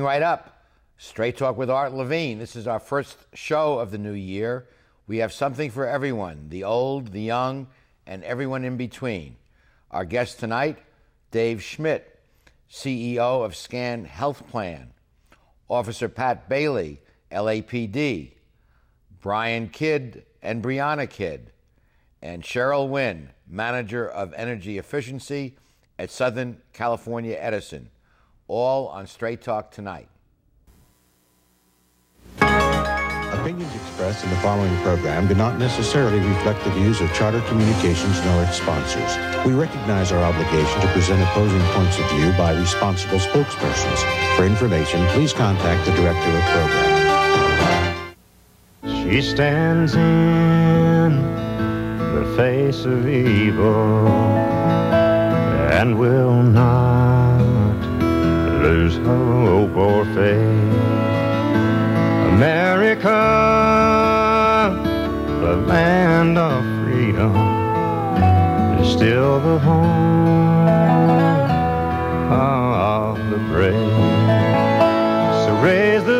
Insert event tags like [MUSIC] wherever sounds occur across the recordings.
Right up, Straight Talk with Art Levine. This is our first show of the new year. We have something for everyone the old, the young, and everyone in between. Our guest tonight, Dave Schmidt, CEO of Scan Health Plan, Officer Pat Beighley, LAPD, Bryan Kidd and Brianna Kidd, and Cheryl Wynn, Manager of Energy Efficiency at Southern California Edison all on Straight Talk tonight. Opinions expressed in the following program do not necessarily reflect the views of Charter Communications nor its sponsors. We recognize our obligation to present opposing points of view by responsible spokespersons. For information, please contact the director of program. She stands in the face of evil and will not lose hope or faith. America, the land of freedom, is still the home of the brave. So raise the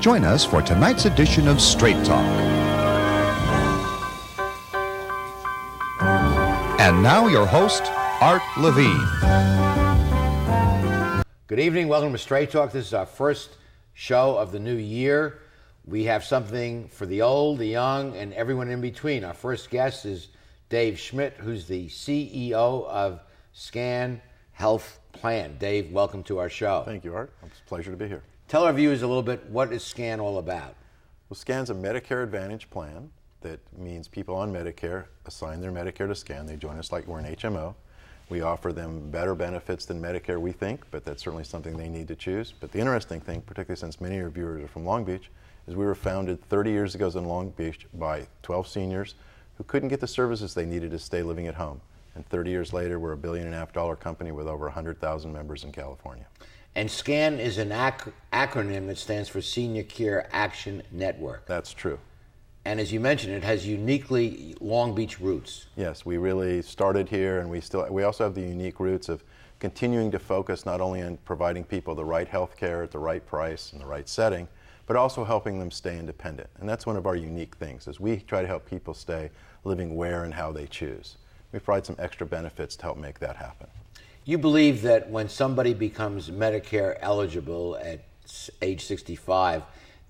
Join us for tonight's edition of Straight Talk. And now, your host, Art Levine. Good evening. Welcome to Straight Talk. This is our first show of the new year. We have something for the old, the young, and everyone in between. Our first guest is Dave Schmidt, who's the CEO of Scan Health Plan. Dave, welcome to our show. Thank you, Art. It's a pleasure to be here. Tell our viewers a little bit what is Scan all about? Well, SCAN's a Medicare Advantage plan that means people on Medicare assign their Medicare to SCAN. They join us like we're an HMO. We offer them better benefits than Medicare, we think, but that's certainly something they need to choose. But the interesting thing, particularly since many of your viewers are from Long Beach, is we were founded 30 years ago in Long Beach by 12 seniors who couldn't get the services they needed to stay living at home. And 30 years later, we're a billion and a half dollar company with over 100,000 members in California. And SCAN is an ac- acronym that stands for Senior Care Action Network. That's true. And as you mentioned, it has uniquely Long Beach roots. Yes, we really started here, and we still we also have the unique roots of continuing to focus not only on providing people the right health care at the right price and the right setting, but also helping them stay independent. And that's one of our unique things is we try to help people stay living where and how they choose. We provide some extra benefits to help make that happen. You believe that when somebody becomes Medicare eligible at age 65,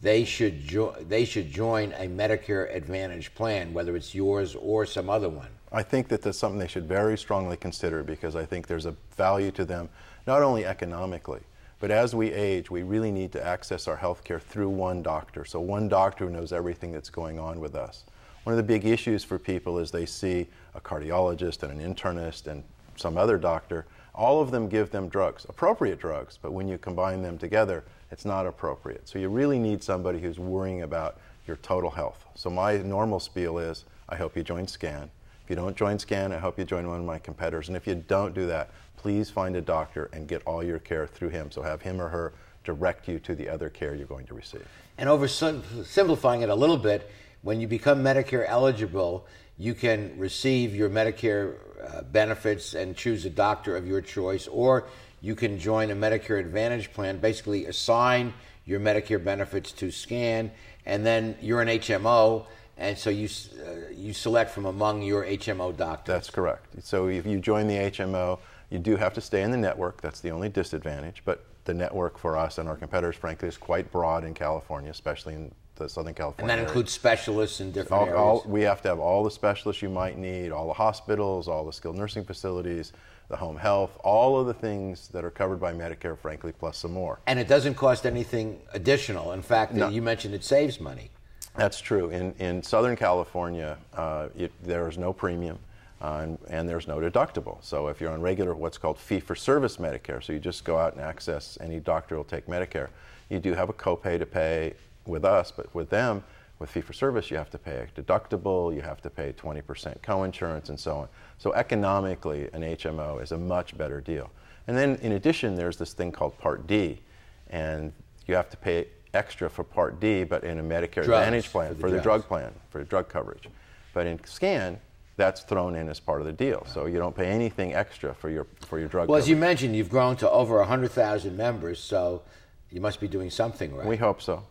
they should jo- they should join a Medicare Advantage plan, whether it's yours or some other one. I think that that's something they should very strongly consider because I think there's a value to them, not only economically, but as we age, we really need to access our health care through one doctor. So, one doctor knows everything that's going on with us. One of the big issues for people is they see a cardiologist and an internist and some other doctor. All of them give them drugs, appropriate drugs, but when you combine them together, it's not appropriate. So, you really need somebody who's worrying about your total health. So, my normal spiel is I hope you join SCAN. If you don't join SCAN, I hope you join one of my competitors. And if you don't do that, please find a doctor and get all your care through him. So have him or her direct you to the other care you're going to receive. And oversimplifying it a little bit, when you become Medicare eligible, you can receive your Medicare uh, benefits and choose a doctor of your choice, or you can join a Medicare Advantage plan, basically assign your Medicare benefits to SCAN, and then you're an HMO, and so you uh, you select from among your HMO doctors. That's correct. So if you join the HMO, You do have to stay in the network. That's the only disadvantage. But the network for us and our competitors, frankly, is quite broad in California, especially in the Southern California. And that includes specialists in different all, areas. all, we have to have all the specialists you might need, all the hospitals, all the skilled nursing facilities, the home health, all of the things that are covered by Medicare, frankly, plus some more. and it doesn't cost anything additional. In fact, No. you mentioned it saves money. That's true. In, in Southern California, uh, it, there is no premium uh, and, and there's no deductible. So if you're on regular, what's called fee for service Medicare, so you just go out and access any doctor will take Medicare, you do have a copay to pay with us, but with them, with fee for service, you have to pay a deductible, you have to pay 20% coinsurance, and so on. So economically, an HMO is a much better deal. And then in addition, there's this thing called Part D, and you have to pay extra for Part D, but in a Medicare Drugs, Advantage plan for the for the drug plan, for drug coverage. But in SCAN, that's thrown in as part of the deal, so you don't pay anything extra for your for your drug. Well, as you mentioned, you've grown to over 100,000 members, so you must be doing something right. we hope so.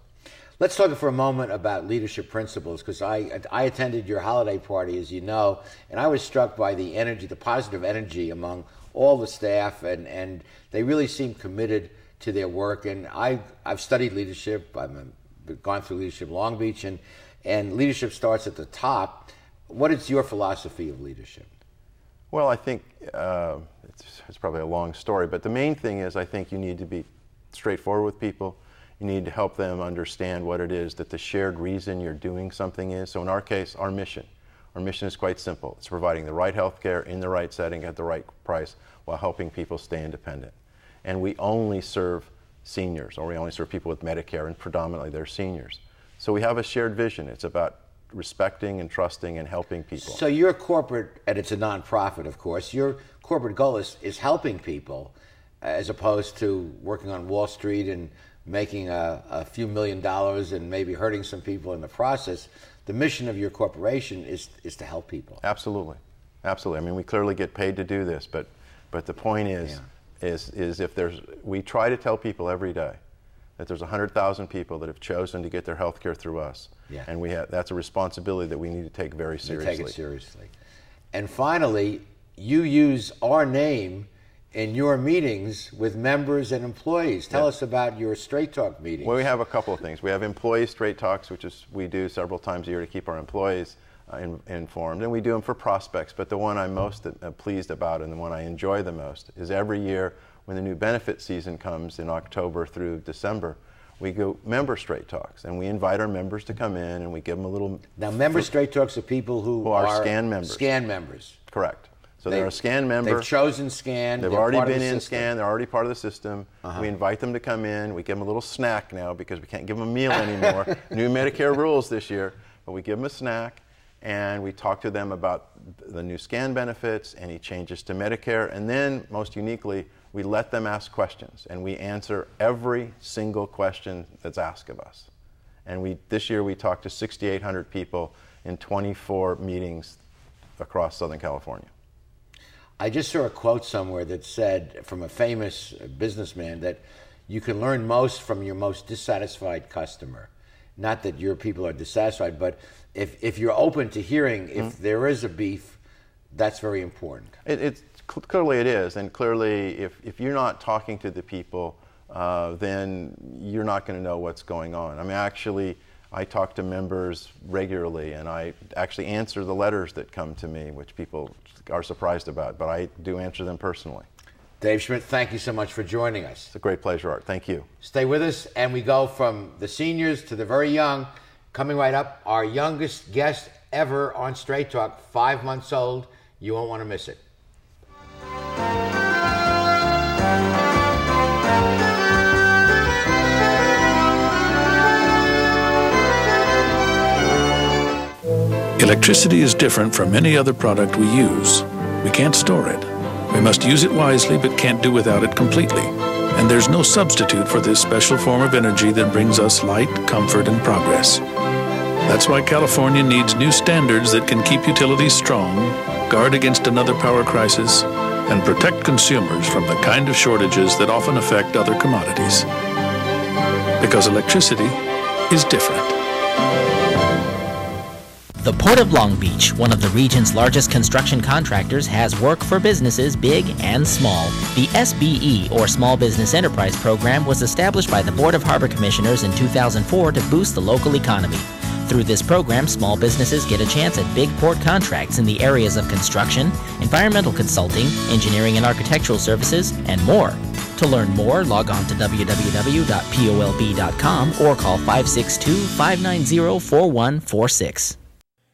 Let's talk for a moment about leadership principles because I, I attended your holiday party, as you know, and I was struck by the energy, the positive energy among all the staff, and, and they really seem committed to their work. And I, I've studied leadership, I've gone through leadership Long Beach, and, and leadership starts at the top. What is your philosophy of leadership? Well, I think uh, it's, it's probably a long story, but the main thing is I think you need to be straightforward with people. You need to help them understand what it is that the shared reason you're doing something is. So, in our case, our mission. Our mission is quite simple it's providing the right health care in the right setting at the right price while helping people stay independent. And we only serve seniors, or we only serve people with Medicare, and predominantly they're seniors. So, we have a shared vision. It's about respecting and trusting and helping people. So your corporate, and it's a nonprofit, of course. Your corporate goal is, is helping people, as opposed to working on Wall Street and making a, a few million dollars and maybe hurting some people in the process. The mission of your corporation is is to help people. Absolutely, absolutely. I mean, we clearly get paid to do this, but but the point is, is is if there's we try to tell people every day that there's 100,000 people that have chosen to get their health care through us, Yeah. and we have that's a responsibility that we need to take very You seriously. take it seriously. And finally, you use our name in your meetings with members and employees. Tell us about your Straight Talk meetings. Well, we have a couple of things. We have employee straight talks, which is we do several times a year to keep our employees uh, in, informed, and we do them for prospects. But the one I'm most uh, pleased about and the one I enjoy the most is every year when the new benefit season comes in October through December. We go member straight talks, and we invite our members to come in, and we give them a little. Now, member straight talks are people who, Who are scan members. Scan members. Correct. So They- they're a scan member. They've chosen scan. They've already been in system. Uh-huh. scan. They're already part of the system. We invite them to come in. We give them a little snack now because we can't give them a meal anymore. [LAUGHS] New Medicare rules this year, but we give them a snack, and we talk to them about the new scan benefits, any changes to Medicare, and then most uniquely, we let them ask questions, and we answer every single question that's asked of us. And we this year we talked to 6,800 people in 24 meetings across Southern California. I just saw a quote somewhere that said from a famous businessman that you can learn most from your most dissatisfied customer. Not that your people are dissatisfied, but if, if you're open to hearing if Mm-hmm. there is a beef, that's very important. It, it's clearly it is, and clearly, if, if you're not talking to the people, uh, then you're not going to know what's going on. I mean, actually, I talk to members regularly, and I actually answer the letters that come to me, which people are surprised about, but I do answer them personally. Dave Schmidt, thank you so much for joining us. It's a great pleasure, Art. Thank you. Stay with us, and we go from the seniors to the very young. Coming right up, our youngest guest ever on Straight Talk, five months old. You won't want to miss it. Electricity is different from any other product we use. We can't store it. We must use it wisely, but can't do without it completely. And there's no substitute for this special form of energy that brings us light, comfort, and progress. That's why California needs new standards that can keep utilities strong, guard against another power crisis, and protect consumers from the kind of shortages that often affect other commodities. Because electricity is different. The Port of Long Beach, one of the region's largest construction contractors, has work for businesses big and small. The SBE, or Small Business Enterprise Program, was established by the Board of Harbor Commissioners in 2004 to boost the local economy. Through this program, small businesses get a chance at big port contracts in the areas of construction, environmental consulting, engineering and architectural services, and more. To learn more, log on to www.polb.com or call 562 590 4146.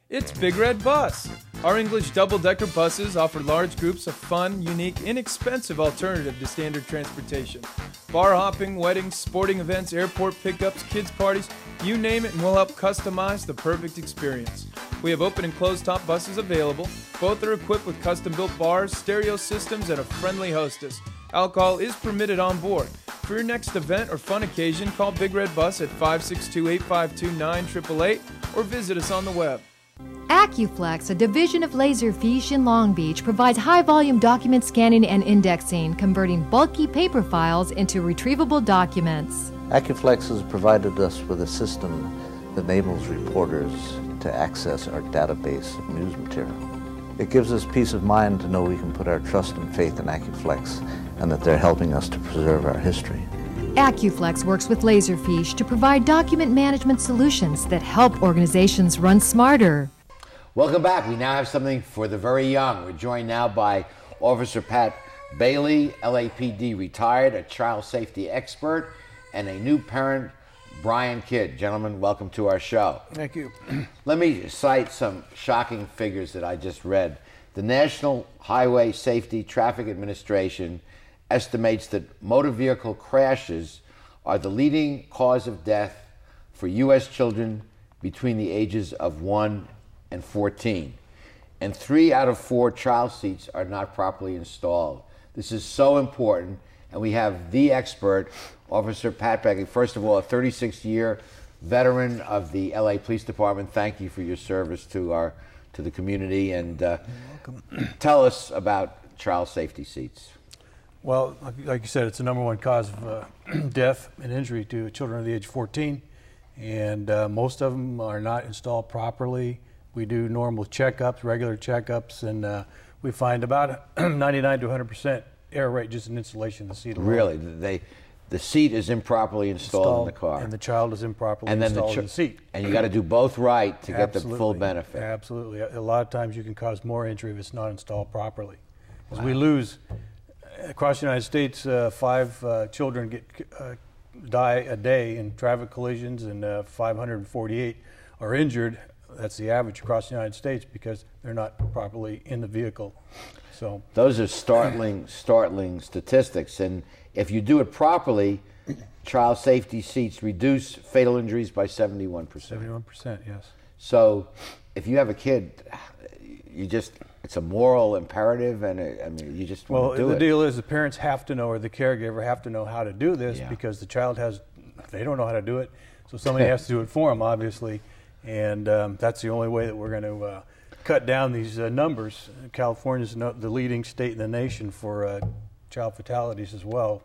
It's Big Red Bus. Our English double decker buses offer large groups a fun, unique, inexpensive alternative to standard transportation. Bar hopping, weddings, sporting events, airport pickups, kids' parties, you name it, and we'll help customize the perfect experience. We have open and closed top buses available. Both are equipped with custom built bars, stereo systems, and a friendly hostess. Alcohol is permitted on board. For your next event or fun occasion, call Big Red Bus at 562 852 9888 or visit us on the web. AccuFlex, a division of Laserfiche in Long Beach, provides high volume document scanning and indexing, converting bulky paper files into retrievable documents. AccuFlex has provided us with a system that enables reporters to access our database of news material. It gives us peace of mind to know we can put our trust and faith in AccuFlex and that they're helping us to preserve our history. AccuFlex works with Laserfiche to provide document management solutions that help organizations run smarter. Welcome back. We now have something for the very young. We're joined now by Officer Pat Beighley, LAPD retired, a child safety expert, and a new parent, Bryan Kidd. Gentlemen, welcome to our show. Thank you. [CLEARS THROAT] Let me cite some shocking figures that I just read. The National Highway Safety Traffic Administration estimates that motor vehicle crashes are the leading cause of death for U.S. children between the ages of 1 and 14. And three out of four child seats are not properly installed. This is so important, and we have the expert, Officer Pat Beighley. First of all, a 36 year veteran of the LA Police Department. Thank you for your service to our to the community, and uh, tell us about child safety seats. Well, like, you said, it's the number one cause of uh, [CLEARS THROAT] death and injury to children of the age of 14, and uh, most of them are not installed properly. We do normal checkups, regular checkups, and uh, we find about [CLEARS THROAT] 99 to 100 percent error rate just in installation of the seat. alone. Really, they the seat is improperly installed, in the car, and the child is improperly and then the, installed chi- in the seat. and you got to do both right to get the full benefit. Absolutely. A a lot of times you can cause more injury if it's not installed properly. As we lose, across the United States, uh, five uh, children get uh, die a day in traffic collisions, and uh, 548 are injured. That's the average across the United States because they're not properly in the vehicle. So Those are startling, [CLEARS THROAT] startling statistics. And if you do it properly, child safety seats reduce fatal injuries by 71%. 71%, yes. So if you have a kid, you just, it's a moral imperative, and it, I mean, you just Well, want to do the it. deal is the parents have to know, or the caregiver have to know how to do this Yeah. because the child has, they don't know how to do it, so somebody has to do it for them, obviously, and um, that's the only way that we're going to uh, cut down these uh, numbers. California's no, the leading state in the nation for uh, child fatalities as well.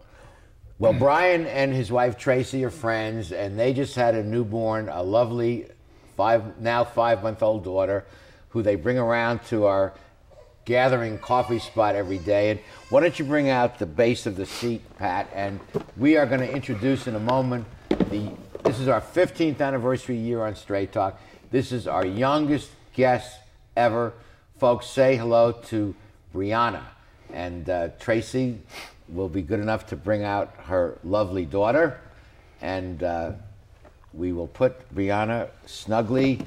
Well, Bryan and his wife Tracy are friends, and they just had a newborn, a lovely five now five month old daughter, who they bring around to our gathering coffee spot every day. And why don't you bring out the base of the seat, Pat? And we are going to introduce in a moment the. This is our 15th anniversary year on Straight Talk. This is our youngest guest ever. Folks, say hello to Brianna. And uh, Tracy will be good enough to bring out her lovely daughter. And uh, we will put Brianna snugly,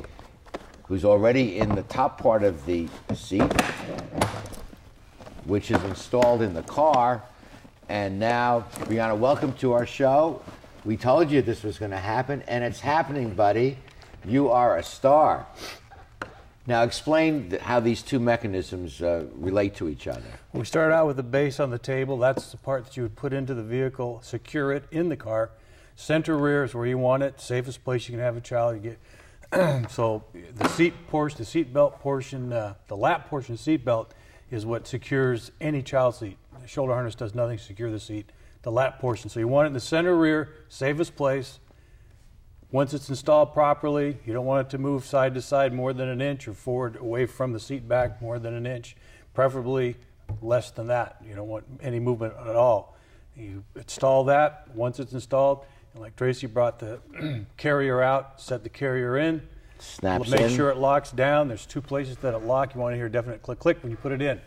who's already in the top part of the seat, which is installed in the car. And now, Brianna, welcome to our show. We told you this was going to happen, and it's happening, buddy. You are a star. Now, explain how these two mechanisms uh, relate to each other. We start out with the base on the table. That's the part that you would put into the vehicle, secure it in the car. Center rear is where you want it. Safest place you can have a child. You get [CLEARS THROAT] so the seat portion, the seat belt portion, uh, the lap portion seat belt is what secures any child seat. The shoulder harness does nothing to secure the seat. The lap portion. So you want it in the center rear, safest place. Once it's installed properly, you don't want it to move side to side more than an inch or forward away from the seat back more than an inch, preferably less than that. You don't want any movement at all. You install that. Once it's installed, and like Tracy brought the [CLEARS THROAT] carrier out, set the carrier in, Snaps make in. sure it locks down. There's two places that it lock. You want to hear a definite click click when you put it in.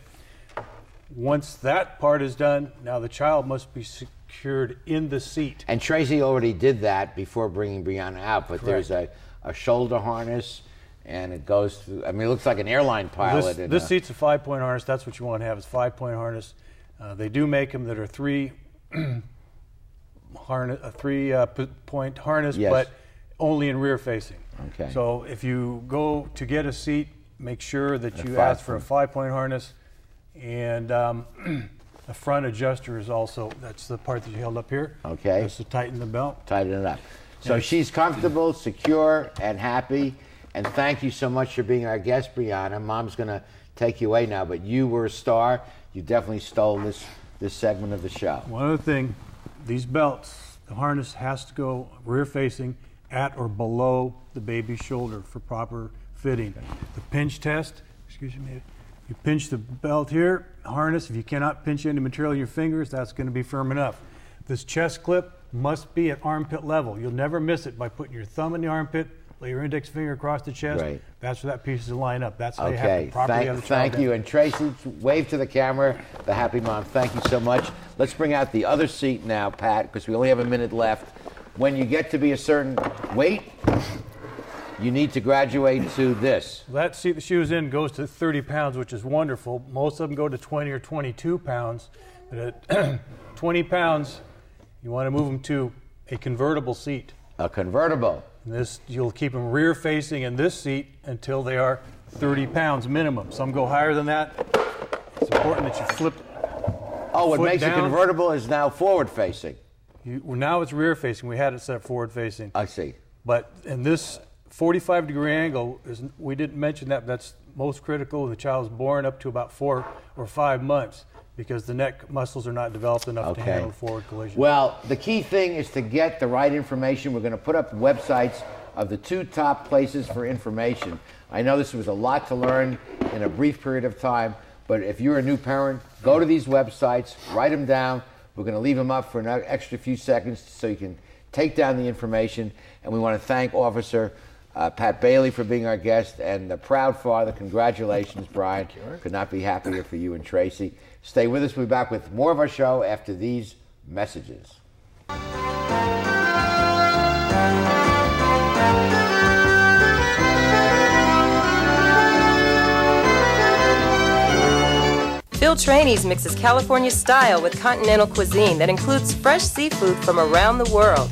Once that part is done, now the child must be secured in the seat. And Tracy already did that before bringing Brianna out, but there's a, a shoulder harness and it goes through. I mean, it looks like an airline pilot. This, this a- seat's a five point harness. That's what you want to have is five point harness. Uh, they do make them that are three [CLEARS THROAT] harness, a three uh, p- point harness, Yes. but only in rear facing. Okay. So if you go to get a seat, make sure that A you ask for a five point harness, and um, [CLEARS THROAT] the front adjuster is also that's the part that you held up here. Okay. That's to tighten the belt. tighten it up. So Yes. she's comfortable, secure, and happy. And thank you so much for being our guest, Brianna. Mom's going to take you away now, but you were a star. You definitely stole this this segment of the show. One other thing, these belts, the harness has to go rear facing at or below the baby's shoulder for proper fitting. The pinch test, excuse me, you pinch the belt here, harness, if you cannot pinch any material in your fingers, that's going to be firm enough. This chest clip must be at armpit level. You'll never miss it by putting your thumb in the armpit, lay your index finger across the chest. Right. That's where that piece is to line up. That's how you have Okay, to properly thank, the thank down. you. And Tracy, wave to the camera, the happy mom. Thank you so much. Let's bring out the other seat now, Pat, because we only have a minute left. When you get to be a certain weight, you need to graduate to this. That seat that she was in goes to 30 pounds, which is wonderful. Most of them go to 20 or 22 pounds. But at [CLEARS THROAT] 20 pounds, you want to move them to a convertible seat. A convertible. And this you'll keep them rear facing in this seat until they are 30 pounds minimum. Some go higher than that. It's important that you flip. Oh, what makes down. a convertible is now forward facing. You, well, now it's rear facing. We had it set forward facing. I see. But in this 45 degree angle, is, we didn't mention that, but that's most critical when the child is born up to about four or five months because the neck muscles are not developed enough to handle forward collision. Well, the key thing is to get the right information. We're going to put up websites of the two top places for information. I know this was a lot to learn in a brief period of time, but if you're a new parent, go to these websites, write them down. We're going to leave them up for an extra few seconds so you can take down the information. And we want to thank Officer uh, Pat Beighley for being our guest and the proud father. Congratulations, [LAUGHS] Bryan. Could not be happier for you and Tracy. Stay with us. We'll be back with more of our show after these messages. Phil Trani's mixes California style with continental cuisine that includes fresh seafood from around the world.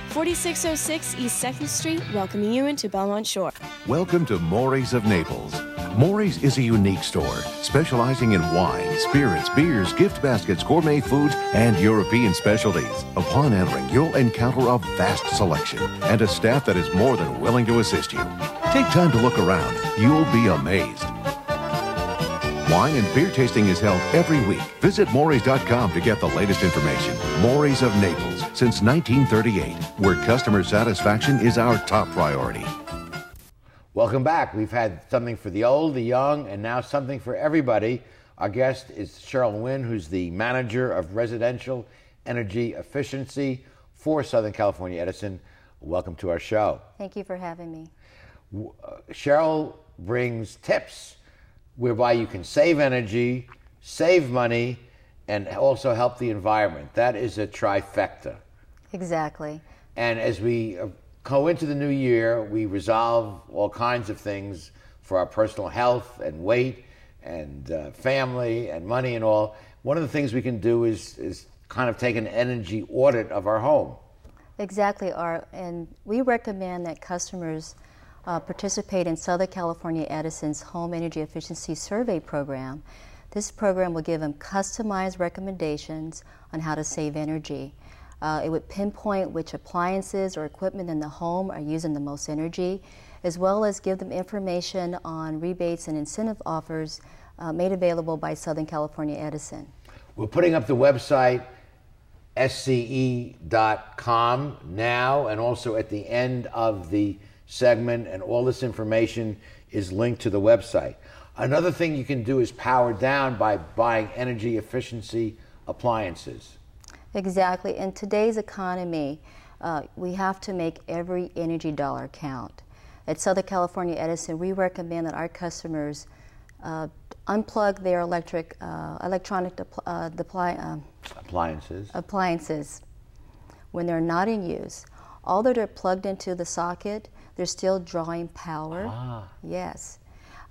4606 East 2nd Street, welcoming you into Belmont Shore. Welcome to Maury's of Naples. Maury's is a unique store specializing in wine, spirits, beers, gift baskets, gourmet foods, and European specialties. Upon entering, you'll encounter a vast selection and a staff that is more than willing to assist you. Take time to look around. You'll be amazed. Wine and beer tasting is held every week. Visit Maury's.com to get the latest information. Maury's of Naples since 1938, where customer satisfaction is our top priority. Welcome back. We've had something for the old, the young, and now something for everybody. Our guest is Cheryl Wynn, who's the manager of residential energy efficiency for Southern California Edison. Welcome to our show. Thank you for having me. Uh, Cheryl brings tips whereby you can save energy, save money, and also help the environment. That is a trifecta. Exactly. And as we uh, go into the new year, we resolve all kinds of things for our personal health and weight and uh, family and money and all. One of the things we can do is, is kind of take an energy audit of our home. Exactly, Art. And we recommend that customers uh, participate in Southern California Edison's Home Energy Efficiency Survey Program. This program will give them customized recommendations on how to save energy. Uh, it would pinpoint which appliances or equipment in the home are using the most energy, as well as give them information on rebates and incentive offers uh, made available by Southern California Edison. We're putting up the website sce.com now and also at the end of the segment, and all this information is linked to the website. Another thing you can do is power down by buying energy efficiency appliances. Exactly. In today's economy, uh, we have to make every energy dollar count. At Southern California Edison, we recommend that our customers uh, unplug their electric, uh, electronic uh, um, appliances. appliances when they're not in use. Although they're plugged into the socket, they're still drawing power. Ah. Yes.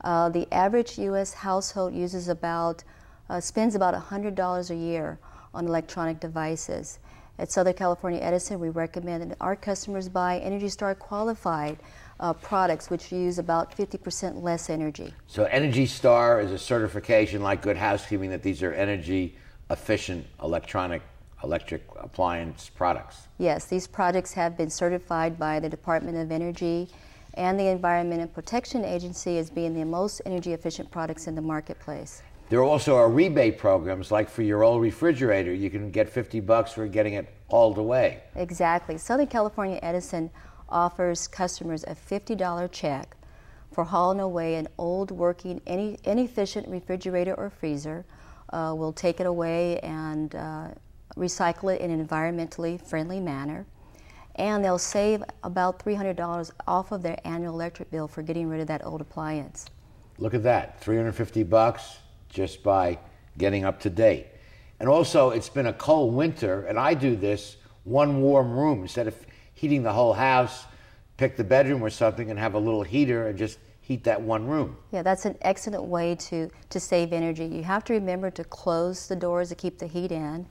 Uh, the average U.S. household uses about, uh, spends about $100 a year on electronic devices. At Southern California Edison, we recommend that our customers buy Energy Star qualified uh, products, which use about 50% less energy. So, Energy Star is a certification like Good Housekeeping that these are energy efficient electronic electric appliance products. Yes, these products have been certified by the Department of Energy and the Environment and Protection Agency as being the most energy efficient products in the marketplace. There also are rebate programs, like for your old refrigerator, you can get 50 bucks for getting it hauled away. Exactly. Southern California Edison offers customers a $50 check for hauling away an old working, any, inefficient refrigerator or freezer. Uh, we'll take it away and uh, recycle it in an environmentally friendly manner. And they'll save about $300 off of their annual electric bill for getting rid of that old appliance. Look at that, 350 bucks just by getting up to date. And also, it's been a cold winter, and I do this one warm room instead of heating the whole house. Pick the bedroom or something and have a little heater and just heat that one room. Yeah, that's an excellent way to, to save energy. You have to remember to close the doors to keep the heat in.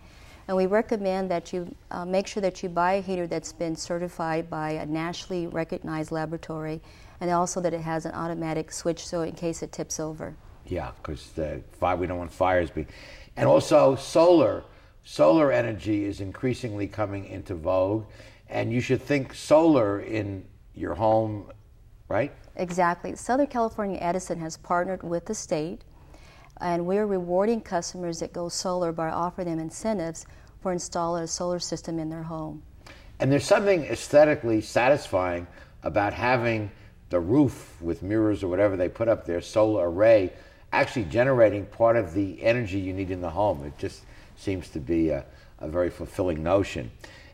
And we recommend that you uh, make sure that you buy a heater that's been certified by a nationally recognized laboratory and also that it has an automatic switch so in case it tips over. Yeah, because fire we don't want fires. Be, and also solar. Solar energy is increasingly coming into vogue, and you should think solar in your home, right? Exactly. Southern California Edison has partnered with the state, and we're rewarding customers that go solar by offering them incentives for installing a solar system in their home. And there's something aesthetically satisfying about having the roof with mirrors or whatever they put up there, solar array, actually generating part of the energy you need in the home. It just seems to be a, a very fulfilling notion.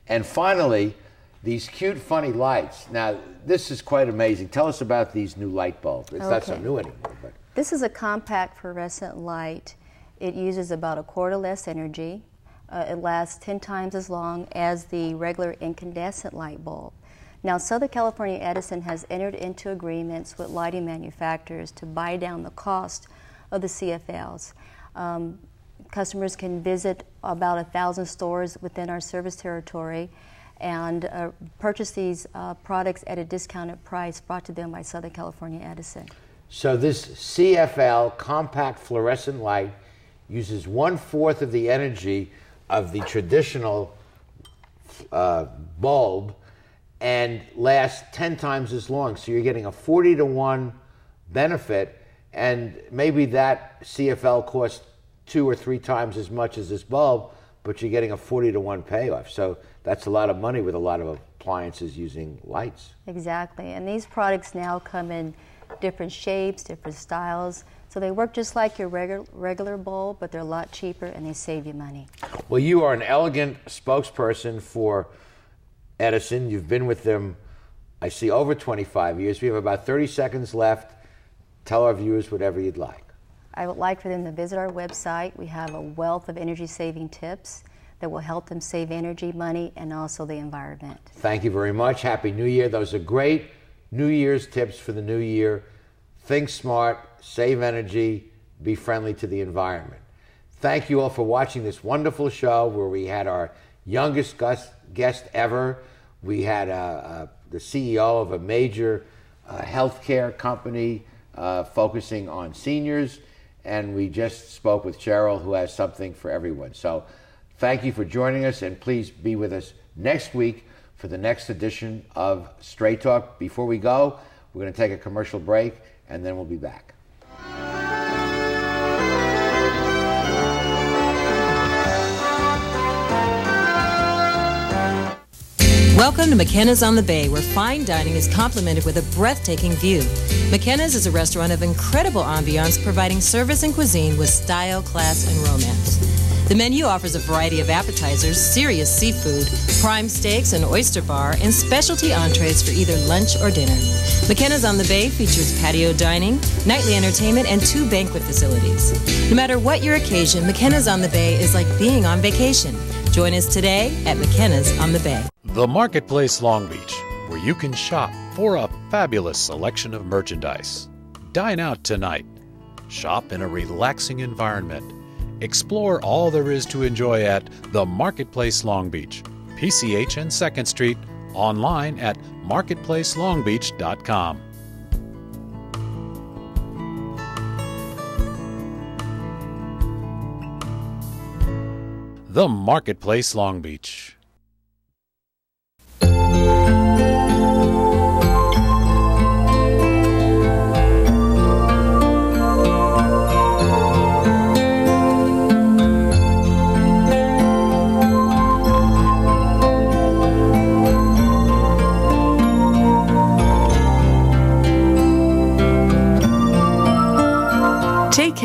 And finally, these cute, funny lights. Now, this is quite amazing. Tell us about these new light bulbs. It's okay. not so new anymore. But. This is a compact fluorescent light. It uses about a quarter less energy. Uh, it lasts 10 times as long as the regular incandescent light bulb. Now, Southern California Edison has entered into agreements with lighting manufacturers to buy down the cost of the CFLs. Um, customers can visit about a thousand stores within our service territory and uh, purchase these uh, products at a discounted price brought to them by Southern California Edison. So this CFL compact fluorescent light uses one fourth of the energy of the traditional uh, bulb and lasts 10 times as long. So you're getting a 40 to 1 benefit and maybe that CFL costs two or three times as much as this bulb, but you're getting a 40 to 1 payoff. So that's a lot of money with a lot of appliances using lights. Exactly. And these products now come in different shapes, different styles. So they work just like your regular, regular bulb, but they're a lot cheaper and they save you money. Well, you are an elegant spokesperson for Edison. You've been with them, I see, over 25 years. We have about 30 seconds left. Tell our viewers whatever you'd like. I would like for them to visit our website. We have a wealth of energy saving tips that will help them save energy, money, and also the environment. Thank you very much. Happy New Year. Those are great New Year's tips for the new year. Think smart, save energy, be friendly to the environment. Thank you all for watching this wonderful show where we had our youngest guest, ever. We had uh, uh, the CEO of a major uh, healthcare company uh, focusing on seniors, and we just spoke with Cheryl, who has something for everyone. So, thank you for joining us, and please be with us next week for the next edition of Straight Talk. Before we go, we're going to take a commercial break, and then we'll be back. Welcome to McKenna's on the Bay, where fine dining is complemented with a breathtaking view. McKenna's is a restaurant of incredible ambiance, providing service and cuisine with style, class, and romance. The menu offers a variety of appetizers, serious seafood, prime steaks, an oyster bar, and specialty entrees for either lunch or dinner. McKenna's on the Bay features patio dining, nightly entertainment, and two banquet facilities. No matter what your occasion, McKenna's on the Bay is like being on vacation. Join us today at McKenna's on the Bay. The Marketplace Long Beach, where you can shop for a fabulous selection of merchandise. Dine out tonight. Shop in a relaxing environment. Explore all there is to enjoy at the Marketplace Long Beach, PCH and 2nd Street, online at marketplacelongbeach.com. The Marketplace Long Beach.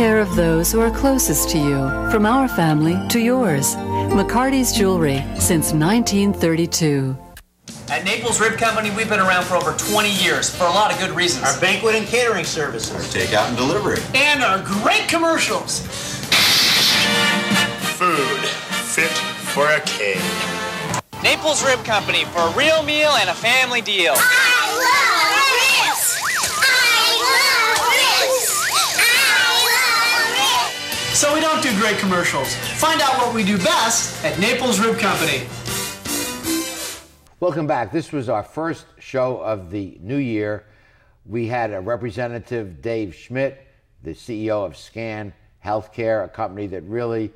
Care of those who are closest to you, from our family to yours. McCarty's Jewelry since 1932. At Naples Rib Company, we've been around for over 20 years for a lot of good reasons. Our banquet and catering services. Our takeout and delivery. And our great commercials. Food fit for a king. Naples Rib Company for a real meal and a family deal. So we don't do great commercials. Find out what we do best at Naples Rib Company. Welcome back. This was our first show of the new year. We had a representative, Dave Schmidt, the CEO of Scan Healthcare, a company that really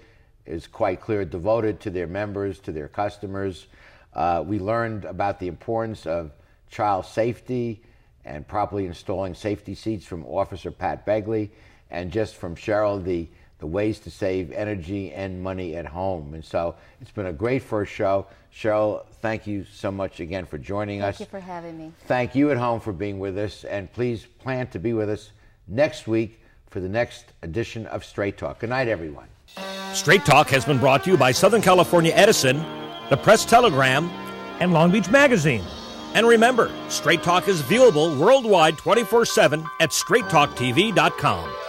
is quite clear devoted to their members, to their customers. Uh, we learned about the importance of child safety and properly installing safety seats from Officer Pat Beighley, and just from Cheryl, the, the ways to save energy and money at home. And so it's been a great first show. Cheryl, thank you so much again for joining Thank us. Thank you for having me. Thank you at home for being with us, and please plan to be with us next week for the next edition of Straight Talk. Good night, everyone. Straight Talk has been brought to you by Southern California Edison, the Press Telegram, and Long Beach Magazine. And remember, Straight Talk is viewable worldwide 24 7 at straighttalktv.com.